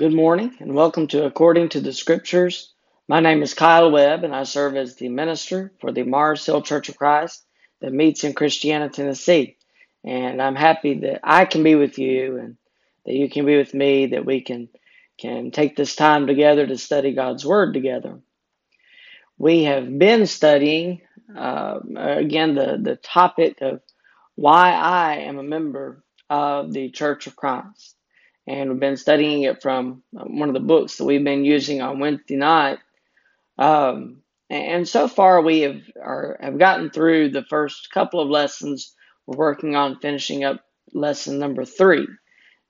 Good morning and welcome to According to the Scriptures. My name is Kyle Webb and I serve as the minister for the Mars Hill Church of Christ that meets in Christiana, Tennessee. And I'm happy that I can be with you and that you can be with me, that we can, can take this time together to study God's Word together. We have been studying, uh, again, the, the topic of why I am a member of the Church of Christ and we've been studying it from uh, one of the books that we've been using on Wednesday night. Um, and so far, we have are, have gotten through the first couple of lessons. We're working on finishing up lesson number three,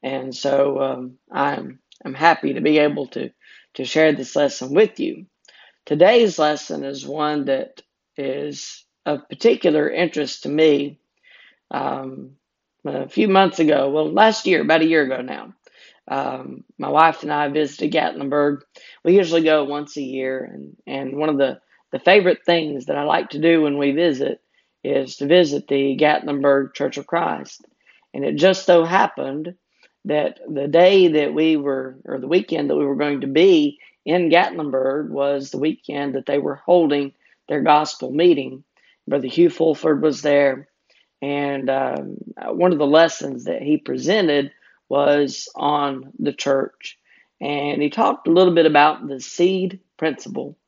and so um, I'm I'm happy to be able to to share this lesson with you. Today's lesson is one that is of particular interest to me. Um, a few months ago, well, last year, about a year ago now, um, my wife and I visited Gatlinburg. We usually go once a year, and, and one of the, the favorite things that I like to do when we visit is to visit the Gatlinburg Church of Christ. And it just so happened that the day that we were, or the weekend that we were going to be in Gatlinburg was the weekend that they were holding their gospel meeting. Brother Hugh Fulford was there, and um, one of the lessons that he presented was on the church. And he talked a little bit about the seed principle.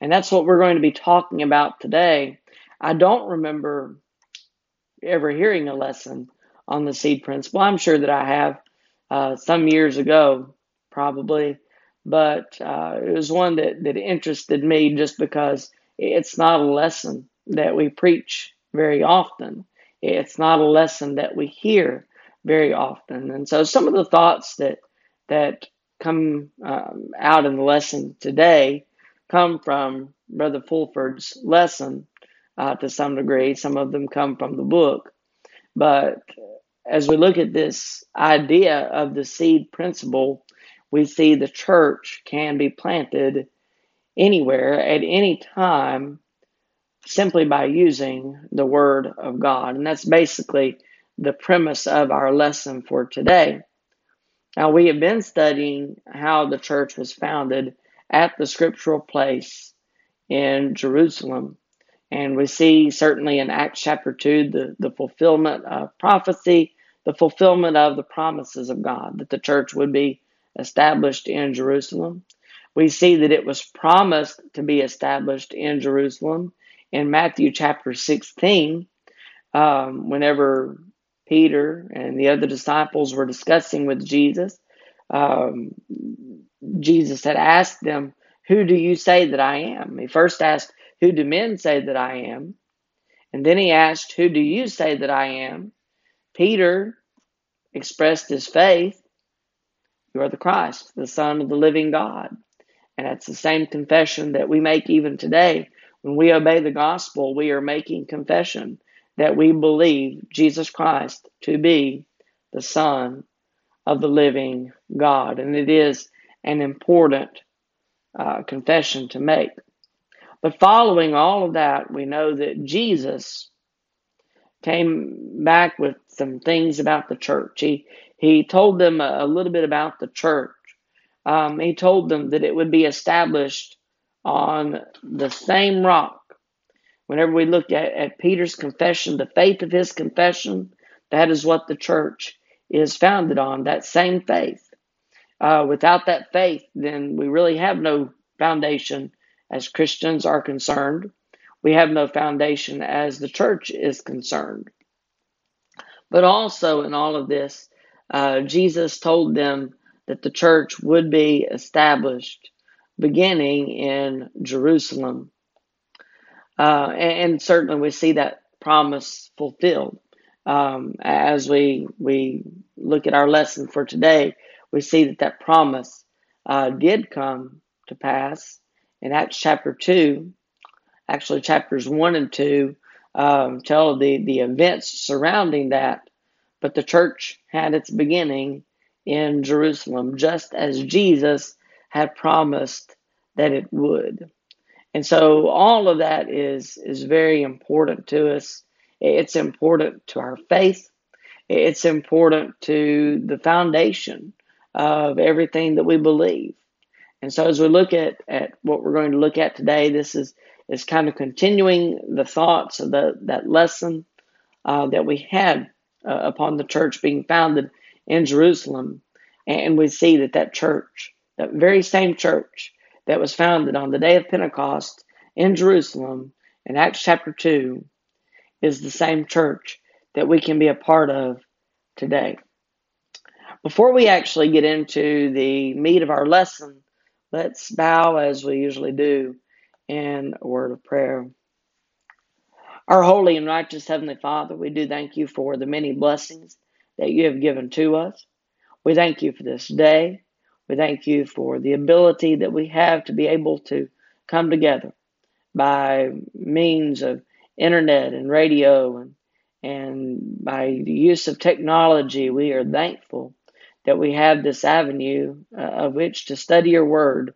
And that's what we're going to be talking about today. I don't remember ever hearing a lesson on the seed principle. I'm sure that I have uh, some years ago, probably, but uh, it was one that, that interested me just because it's not a lesson that we preach very often. It's not a lesson that we hear very often. And so some of the thoughts that that come um, out in the lesson today come from Brother Fulford's lesson uh, to some degree. Some of them come from the book. But as we look at this idea of the seed principle, we see the church can be planted anywhere at any time simply by using the Word of God. And that's basically the premise of our lesson for today. Now, we have been studying how the church was founded at the scriptural place in Jerusalem. And we see certainly in Acts chapter 2 the, the fulfillment of prophecy, the fulfillment of the promises of God, that the church would be established in Jerusalem. We see that it was promised to be established in Jerusalem in Matthew chapter 16, um, whenever Peter and the other disciples were discussing with Jesus, um, Jesus had asked them, Who do you say that I am? He first asked, Who do men say that I am? And then he asked, Who do you say that I am? Peter expressed his faith. You are the Christ, the Son of the living God. And that's the same confession that we make even today. When we obey the gospel, we are making confession that we believe Jesus Christ to be the Son of the living God. And it is an important uh, confession to make. But following all of that, we know that Jesus came back with some things about the church. He, he told them a, little bit about the church. Um, he told them that it would be established on the same rock Whenever we look at, at Peter's confession, the faith of his confession, that is what the church is founded on, that same faith. Uh, without that faith, then we really have no foundation as Christians are concerned. We have no foundation as the church is concerned. But also in all of this, uh, Jesus told them that the church would be established beginning in Jerusalem. Uh, and, and, certainly we see that promise fulfilled. Um, as we, we look at our lesson for today, we see that that promise uh, did come to pass in Acts chapter 2. Actually, chapters 1 and 2 um, tell the, the events surrounding that. But the church had its beginning in Jerusalem, just as Jesus had promised that it would. And so all of that is is very important to us. It's important to our faith. It's important to the foundation of everything that we believe. And so as we look at, at what we're going to look at today, this is, is kind of continuing the thoughts of the, that lesson uh, that we had uh, upon the church being founded in Jerusalem. And we see that that church, that very same church that was founded on the day of Pentecost in Jerusalem in Acts chapter 2, is the same church that we can be a part of today. Before we actually get into the meat of our lesson, let's bow as we usually do in a word of prayer. Our holy and righteous Heavenly Father, we do thank you for the many blessings that you have given to us. We thank you for this day. We thank you for the ability that we have to be able to come together by means of internet and radio and and by the use of technology, we are thankful that we have this avenue uh, of which to study your word.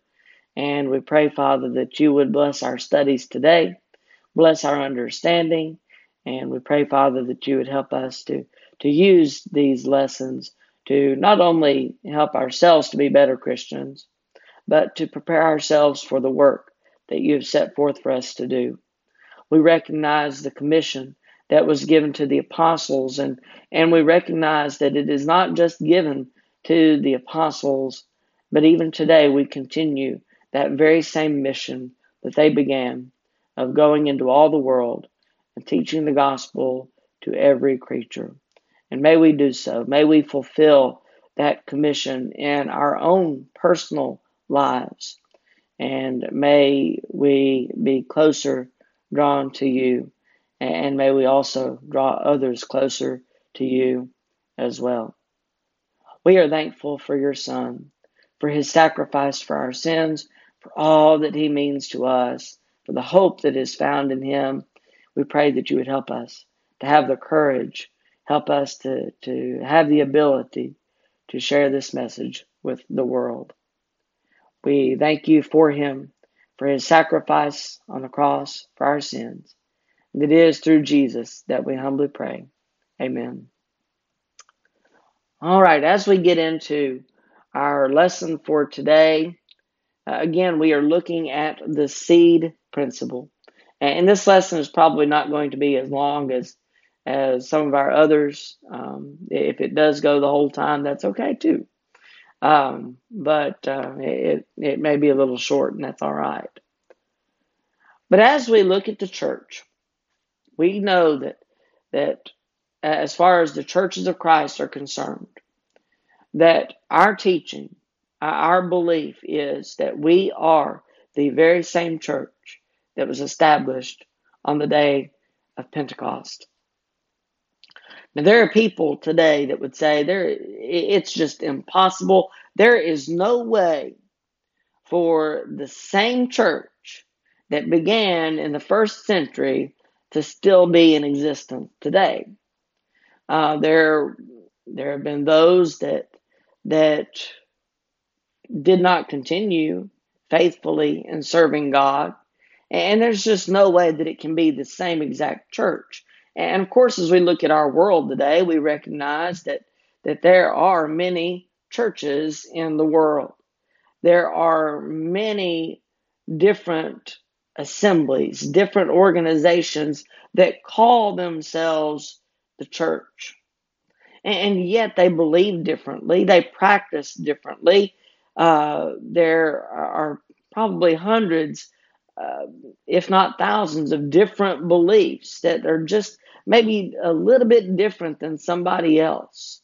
And we pray, Father, that you would bless our studies today, bless our understanding, and we pray, Father, that you would help us to, to use these lessons to not only help ourselves to be better Christians, but to prepare ourselves for the work that you have set forth for us to do. We recognize the commission that was given to the apostles, and, and we recognize that it is not just given to the apostles, but even today we continue that very same mission that they began of going into all the world and teaching the gospel to every creature. And may we do so. May we fulfill that commission in our own personal lives. And may we be closer drawn to you. And may we also draw others closer to you as well. We are thankful for your Son, for his sacrifice for our sins, for all that he means to us, for the hope that is found in him. We pray that you would help us to have the courage, help us to, to have the ability to share this message with the world. We thank you for him, for his sacrifice on the cross for our sins. And it is through Jesus that we humbly pray. Amen. All right, as we get into our lesson for today, uh, again, we are looking at the seed principle. And this lesson is probably not going to be as long as as some of our others. Um, if it does go the whole time, that's okay too. Um, but uh, it it may be a little short, and that's all right. But as we look at the church, we know that that as far as the churches of Christ are concerned, that our teaching, our belief is that we are the very same church that was established on the day of Pentecost. Now there are people today that would say there it's just impossible. There is no way for the same church that began in the first century to still be in existence today. Uh, there, there have been those that that did not continue faithfully in serving God, and there's just no way that it can be the same exact church. And of course, as we look at our world today, we recognize that that there are many churches in the world. There are many different assemblies, different organizations that call themselves the church. And yet they believe differently, they practice differently. Uh, there are probably hundreds, uh, if not thousands, of different beliefs that are just maybe a little bit different than somebody else.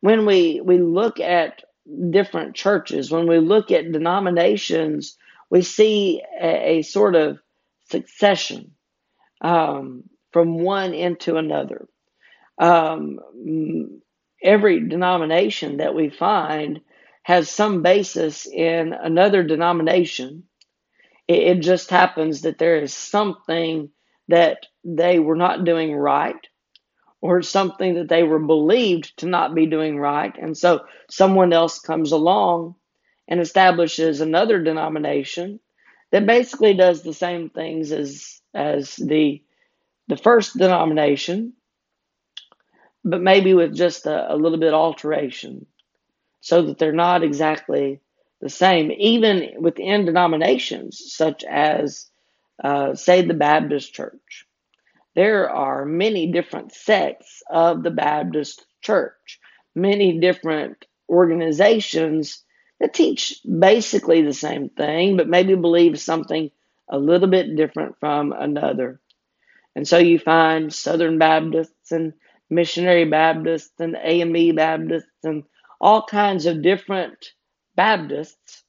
When we, we look at different churches, when we look at denominations, we see a, a sort of succession um, from one into another. Um, every denomination that we find has some basis in another denomination. It, it just happens that there is something that they were not doing right or something that they were believed to not be doing right. And so someone else comes along and establishes another denomination that basically does the same things as as the the first denomination, but maybe with just a, a little bit alteration. so that they're not exactly the same, even within denominations such as, uh, say, the Baptist Church. There are many different sects of the Baptist Church, many different organizations that teach basically the same thing, but maybe believe something a little bit different from another. And so you find Southern Baptists and Missionary Baptists and AME Baptists and all kinds of different Baptists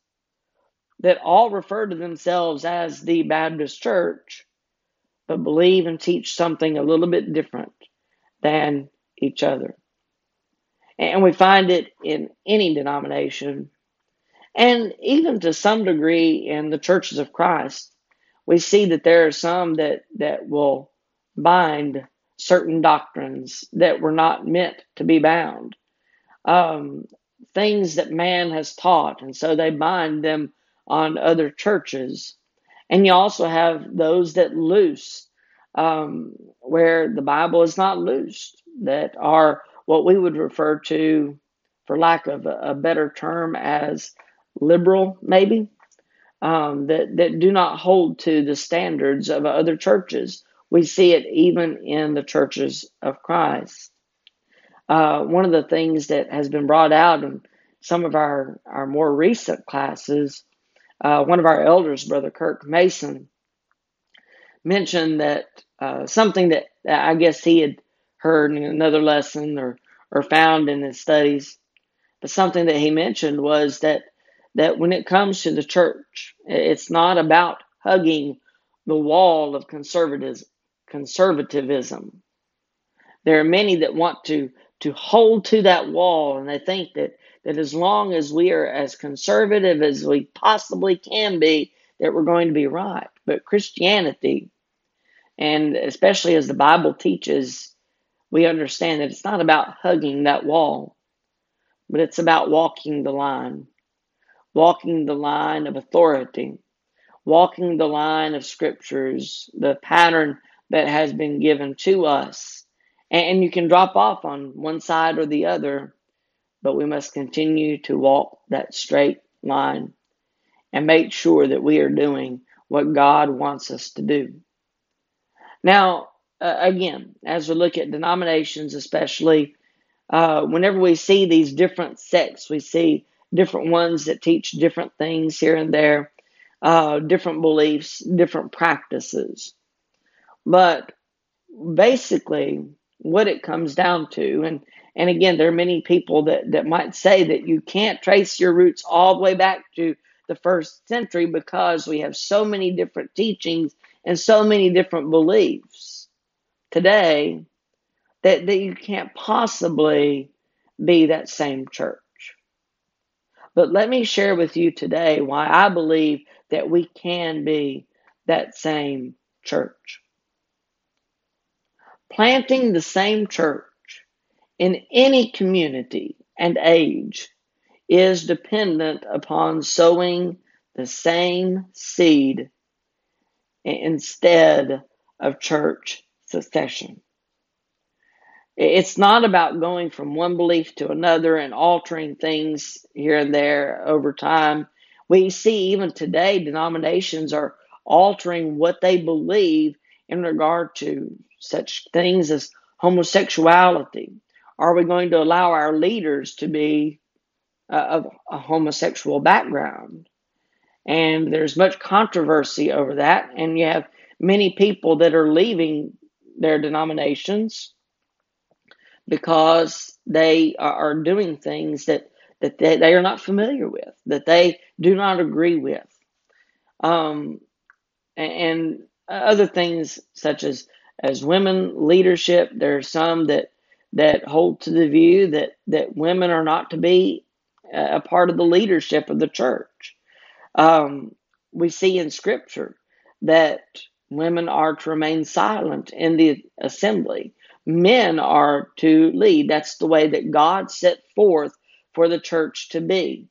that all refer to themselves as the Baptist Church, but believe and teach something a little bit different than each other. And we find it in any denomination, and even to some degree in the churches of Christ. We see that there are some that, that will bind certain doctrines that were not meant to be bound. Um, things that man has taught, and so they bind them on other churches. And you also have those that loose, um, where the Bible is not loosed, that are what we would refer to, for lack of a, a better term, as liberal, maybe, um, that, that do not hold to the standards of other churches we see it even in the churches of Christ. Uh, one of the things that has been brought out in some of our, our more recent classes, uh, one of our elders, Brother Kirk Mason, mentioned that uh, something that I guess he had heard in another lesson or, or found in his studies, but something that he mentioned was that that when it comes to the church, it's not about hugging the wall of conservatism conservatism. There are many that want to to hold to that wall and they think that that as long as we are as conservative as we possibly can be that we're going to be right. But Christianity and especially as the Bible teaches, we understand that it's not about hugging that wall, but it's about walking the line. Walking the line of authority, walking the line of scriptures, the pattern that has been given to us. And you can drop off on one side or the other, but we must continue to walk that straight line and make sure that we are doing what God wants us to do. Now, uh, again, as we look at denominations, especially, uh, whenever we see these different sects, we see different ones that teach different things here and there, uh, different beliefs, different practices. But basically, what it comes down to, and and again, there are many people that that might say that you can't trace your roots all the way back to the first century because we have so many different teachings and so many different beliefs today that, that you can't possibly be that same church. But let me share with you today why I believe that we can be that same church planting the same church in any community and age is dependent upon sowing the same seed instead of church secession. It's not about going from one belief to another and altering things here and there over time. We see even today denominations are altering what they believe in regard to such things as homosexuality? Are we going to allow our leaders to be uh, of a homosexual background? And there's much controversy over that. And you have many people that are leaving their denominations because they are doing things that, that they, they are not familiar with, that they do not agree with. Um, and other things such as as women leadership, there are some that that hold to the view that that women are not to be a part of the leadership of the church. Um, we see in Scripture that women are to remain silent in the assembly. Men are to lead. That's the way that God set forth for the church to be.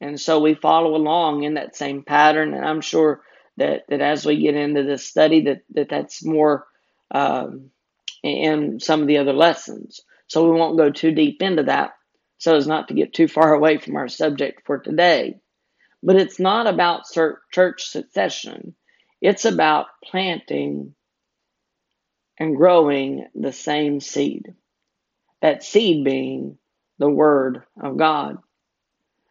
And so we follow along in that same pattern. And I'm sure that, that as we get into this study, that, that that's more um, in some of the other lessons. So we won't go too deep into that. so as not to get too far away from our subject for today. But it's not about church succession, it's about planting and growing the same seed. That seed being the Word of God.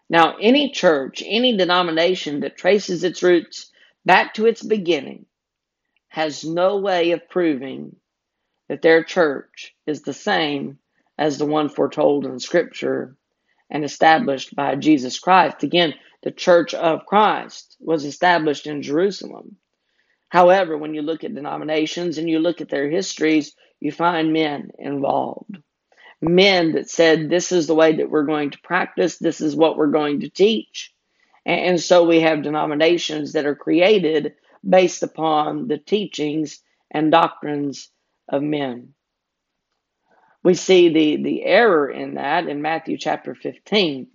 Now, any church, any denomination that traces its roots back to its beginning has no way of proving that their church is the same as the one foretold in Scripture and established by Jesus Christ. Again, the church of Christ was established in Jerusalem. However, when you look at denominations and you look at their histories, you find men involved. Men that said, This is the way that we're going to practice, this is what we're going to teach. And so we have denominations that are created based upon the teachings and doctrines of men. We see the, the error in that in Matthew chapter 15.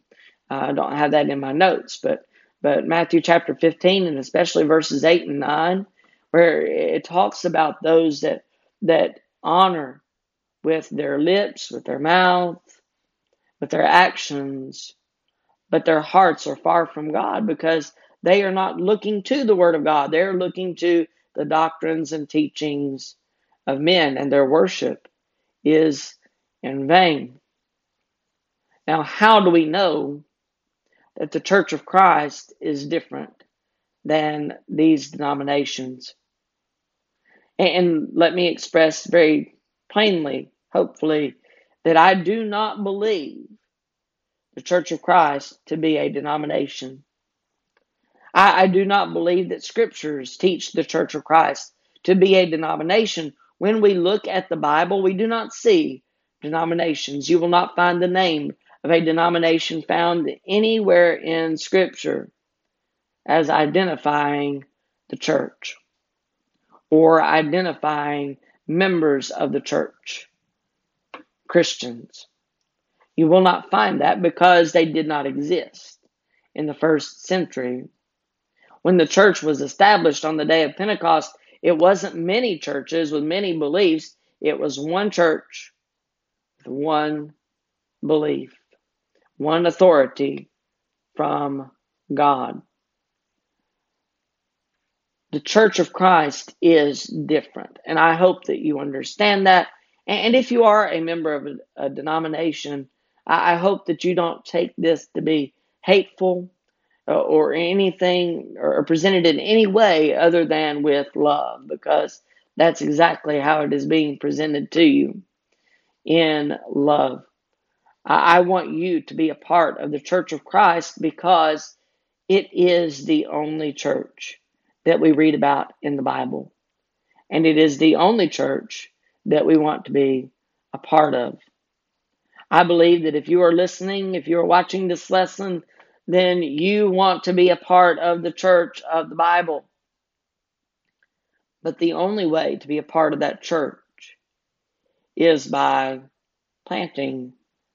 Uh, I don't have that in my notes, but, but Matthew chapter 15 and especially verses 8 and 9, where it talks about those that, that honor with their lips, with their mouth, with their actions, but their hearts are far from God because they are not looking to the Word of God. They're looking to the doctrines and teachings of men, and their worship is in vain. Now, how do we know that the Church of Christ is different than these denominations? And let me express very plainly, hopefully, that I do not believe the Church of Christ to be a denomination. I, I do not believe that scriptures teach the Church of Christ to be a denomination when we look at the Bible, we do not see denominations. You will not find the name of a denomination found anywhere in Scripture as identifying the church or identifying members of the church, Christians. You will not find that because they did not exist in the first century. When the church was established on the day of Pentecost, it wasn't many churches with many beliefs, it was one church with one belief, one authority from God. The Church of Christ is different, and I hope that you understand that. And if you are a member of a, denomination, I hope that you don't take this to be hateful uh, or anything or presented in any way other than with love because that's exactly how it is being presented to you in love. I want you to be a part of the Church of Christ because it is the only church that we read about in the Bible. And it is the only church that we want to be a part of. I believe that if you are listening, if you are watching this lesson, then you want to be a part of the church of the Bible. But the only way to be a part of that church is by planting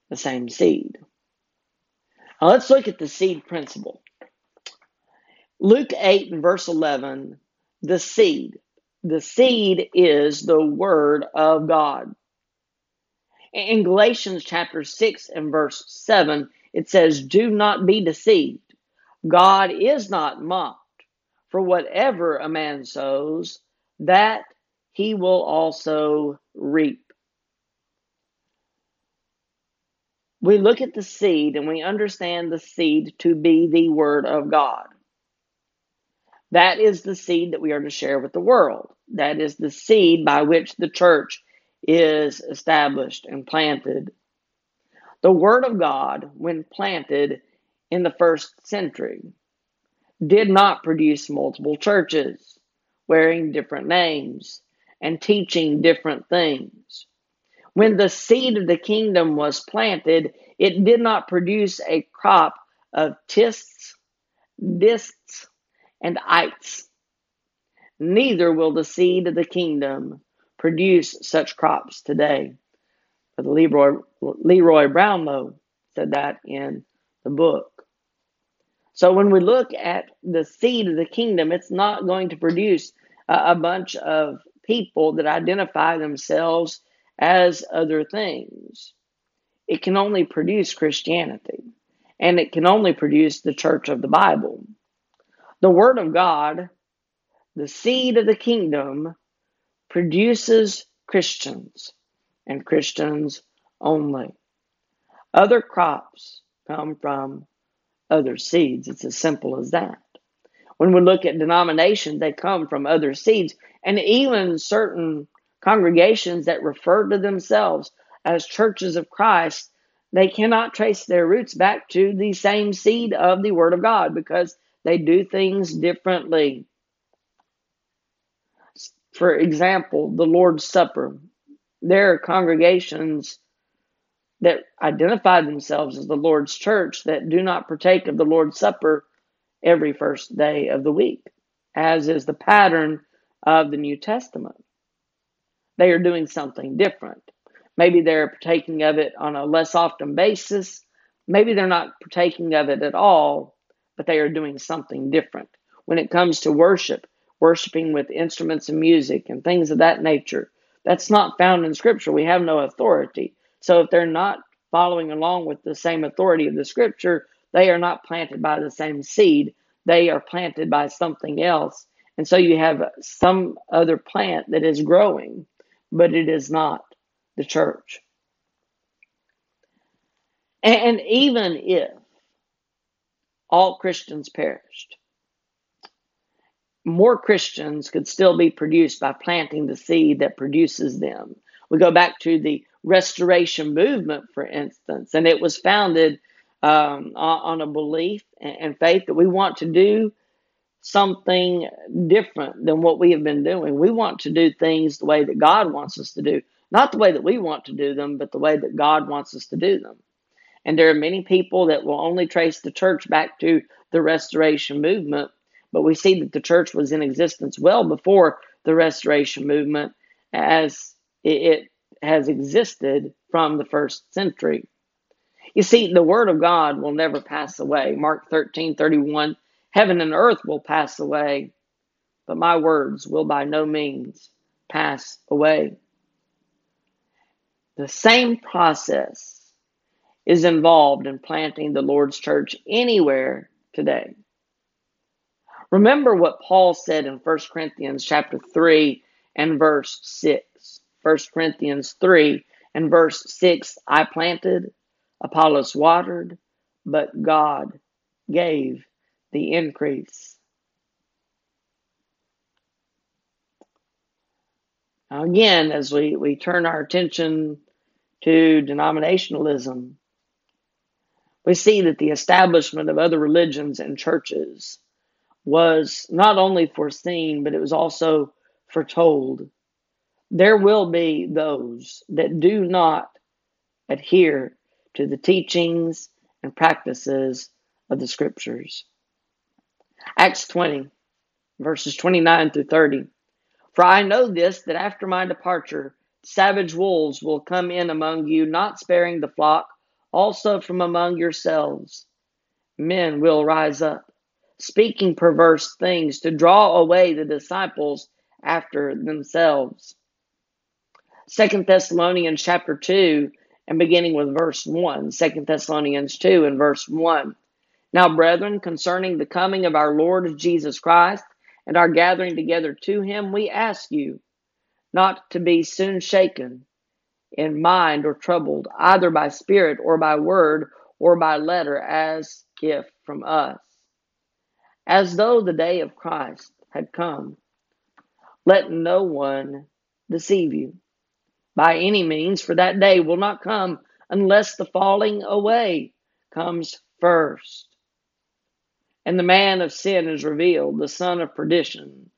the same seed. Now let's look at the seed principle. Luke 8 and verse 11, the seed. The seed is the word of God. In Galatians chapter 6 and verse 7, it says, Do not be deceived. God is not mocked. For whatever a man sows, that he will also reap. We look at the seed and we understand the seed to be the Word of God. That is the seed that we are to share with the world. That is the seed by which the church is established and planted the Word of God, when planted in the first century, did not produce multiple churches wearing different names and teaching different things. When the seed of the kingdom was planted, it did not produce a crop of tists, dists, and ites. Neither will the seed of the kingdom produce such crops today. But Leroy, Leroy Brownlow said that in the book. So when we look at the seed of the kingdom, it's not going to produce a, a bunch of people that identify themselves as other things. it can only produce Christianity and it can only produce the church of the Bible. The Word of God, the seed of the kingdom, produces Christians and Christians only. Other crops come from other seeds. It's as simple as that. When we look at denominations, they come from other seeds, and even certain congregations that refer to themselves as churches of Christ, they cannot trace their roots back to the same seed of the Word of God because they do things differently. For example, the Lord's Supper. There are congregations that identify themselves as the Lord's church that do not partake of the Lord's Supper every first day of the week, as is the pattern of the New Testament. They are doing something different. Maybe they're partaking of it on a less often basis. Maybe they're not partaking of it at all, but they are doing something different. When it comes to worship, worshiping with instruments and music and things of that nature, that's not found in Scripture. We have no authority. So if they're not following along with the same authority of the Scripture, they are not planted by the same seed. They are planted by something else. And so you have some other plant that is growing, but it is not the church. And even if all Christians perished, more Christians could still be produced by planting the seed that produces them. We go back to the restoration movement, for instance, and it was founded um, on a belief and faith that we want to do something different than what we have been doing. We want to do things the way that God wants us to do, not the way that we want to do them, but the way that God wants us to do them. And there are many people that will only trace the church back to the restoration movement, but we see that the church was in existence well before the restoration movement as it has existed from the first century. You see, the word of God will never pass away. Mark 13 31 Heaven and earth will pass away, but my words will by no means pass away. The same process is involved in planting the Lord's church anywhere today. Remember what Paul said in 1 Corinthians chapter 3 and verse 6. 1 Corinthians 3 and verse 6 I planted, Apollos watered, but God gave the increase. Now, again, as we, we turn our attention to denominationalism, we see that the establishment of other religions and churches was not only foreseen, but it was also foretold. There will be those that do not adhere to the teachings and practices of the scriptures. Acts 20, verses 29 through 30. For I know this, that after my departure, savage wolves will come in among you, not sparing the flock, also from among yourselves. Men will rise up, speaking perverse things to draw away the disciples after themselves. Second Thessalonians chapter 2 and beginning with verse 1. Second Thessalonians 2 and verse 1. Now, brethren, concerning the coming of our Lord Jesus Christ and our gathering together to him, we ask you not to be soon shaken in mind or troubled, either by spirit or by word or by letter, as if from us, as though the day of Christ had come. Let no one deceive you by any means, for that day will not come unless the falling away comes first. And the man of sin is revealed, the son of perdition,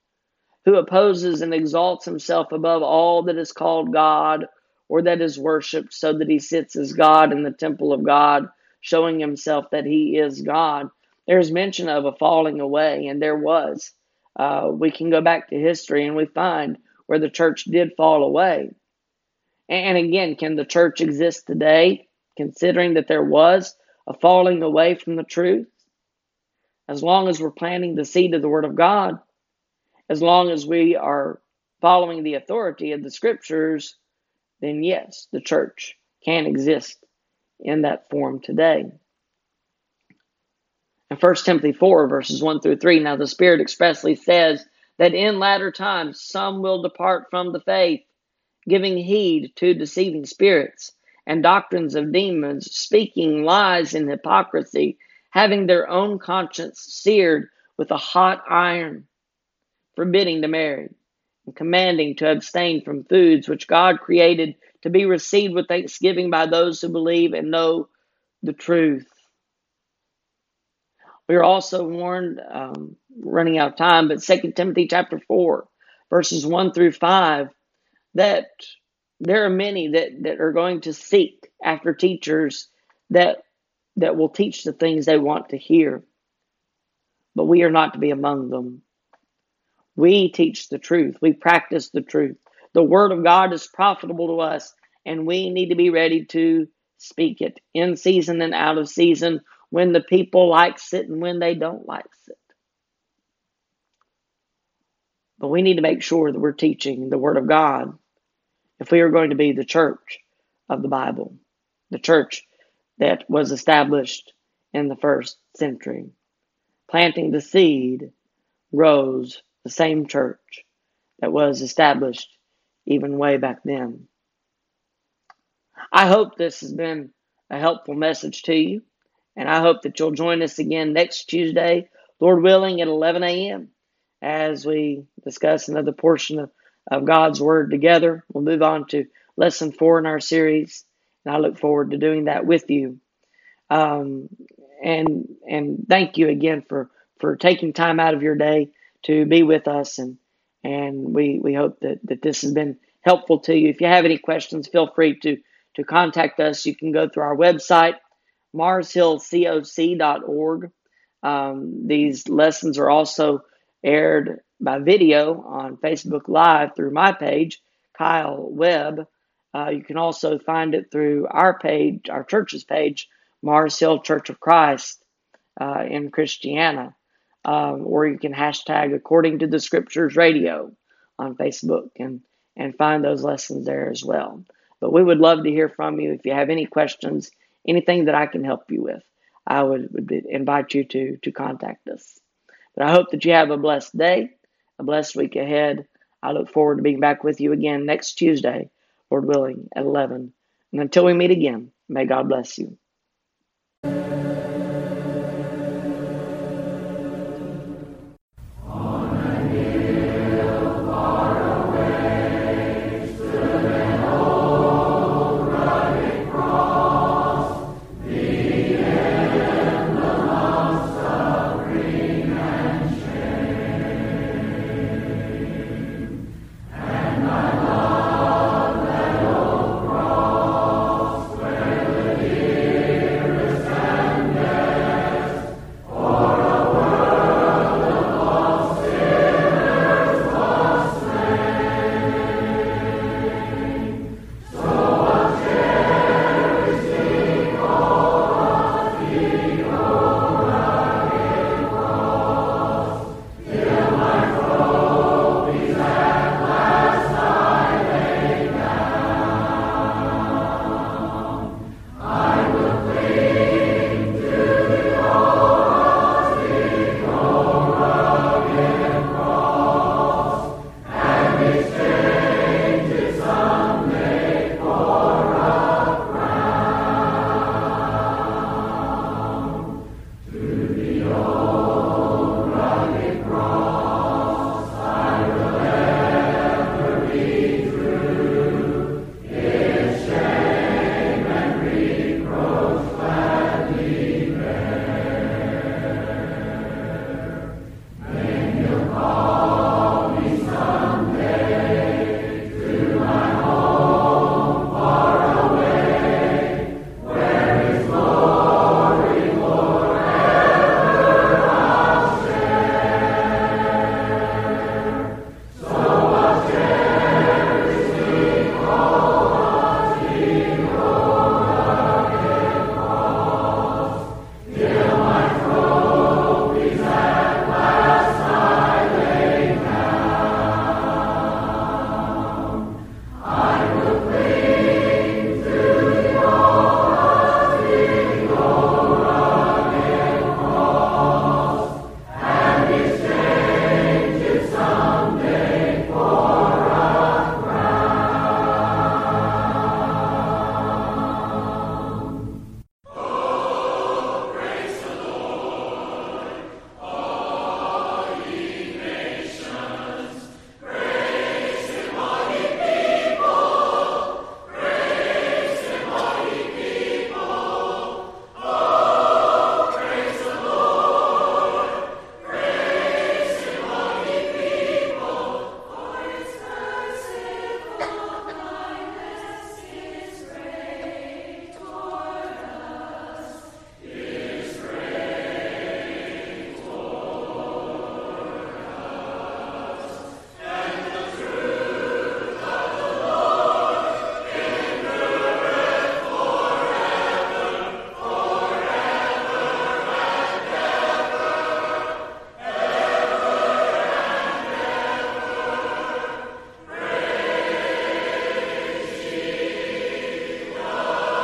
who opposes and exalts himself above all that is called God or that is worshipped, so that he sits as God in the temple of God, showing himself that he is God. There's mention of a falling away, and there was. Uh, we can go back to history and we find where the church did fall away. And again, can the church exist today, considering that there was a falling away from the truth? As long as we're planting the seed of the Word of God, as long as we are following the authority of the Scriptures, then yes, the church can exist in that form today. In 1 Timothy 4, verses 1 through 3, now the Spirit expressly says that in latter times some will depart from the faith, giving heed to deceiving spirits and doctrines of demons, speaking lies and hypocrisy, having their own conscience seared with a hot iron, forbidding to marry, and commanding to abstain from foods which God created to be received with thanksgiving by those who believe and know the truth. We are also warned, um, running out of time, but 2 Timothy chapter 4, verses 1 through 5, that there are many that, that are going to seek after teachers that that will teach the things they want to hear. But we are not to be among them. We teach the truth. We practice the truth. The word of God is profitable to us, and we need to be ready to speak it in season and out of season when the people likes it and when they don't likes it. But we need to make sure that we're teaching the word of God if we are going to be the church of the Bible, the church that was established in the first century. Planting the seed rose the same church that was established even way back then. I hope this has been a helpful message to you, and I hope that you'll join us again next Tuesday, Lord willing, at 11 a.m. as we discuss another portion of of God's Word together. We'll move on to lesson four in our series, and I look forward to doing that with you. Um, and and thank you again for for taking time out of your day to be with us, and and we we hope that that this has been helpful to you. If you have any questions, feel free to to contact us. You can go through our website, marshillcoc.org. Um, these lessons are also aired by video on Facebook Live through my page, Kyle Webb. Uh, you can also find it through our page, our church's page, Mars Hill Church of Christ uh, in Christiana. Um, or you can hashtag According to the Scriptures Radio on Facebook and, and find those lessons there as well. But we would love to hear from you if you have any questions, anything that I can help you with. I would, would invite you to, to contact us. But I hope that you have a blessed day a blessed week ahead. I look forward to being back with you again next Tuesday, Lord willing, at 11. And until we meet again, may God bless you.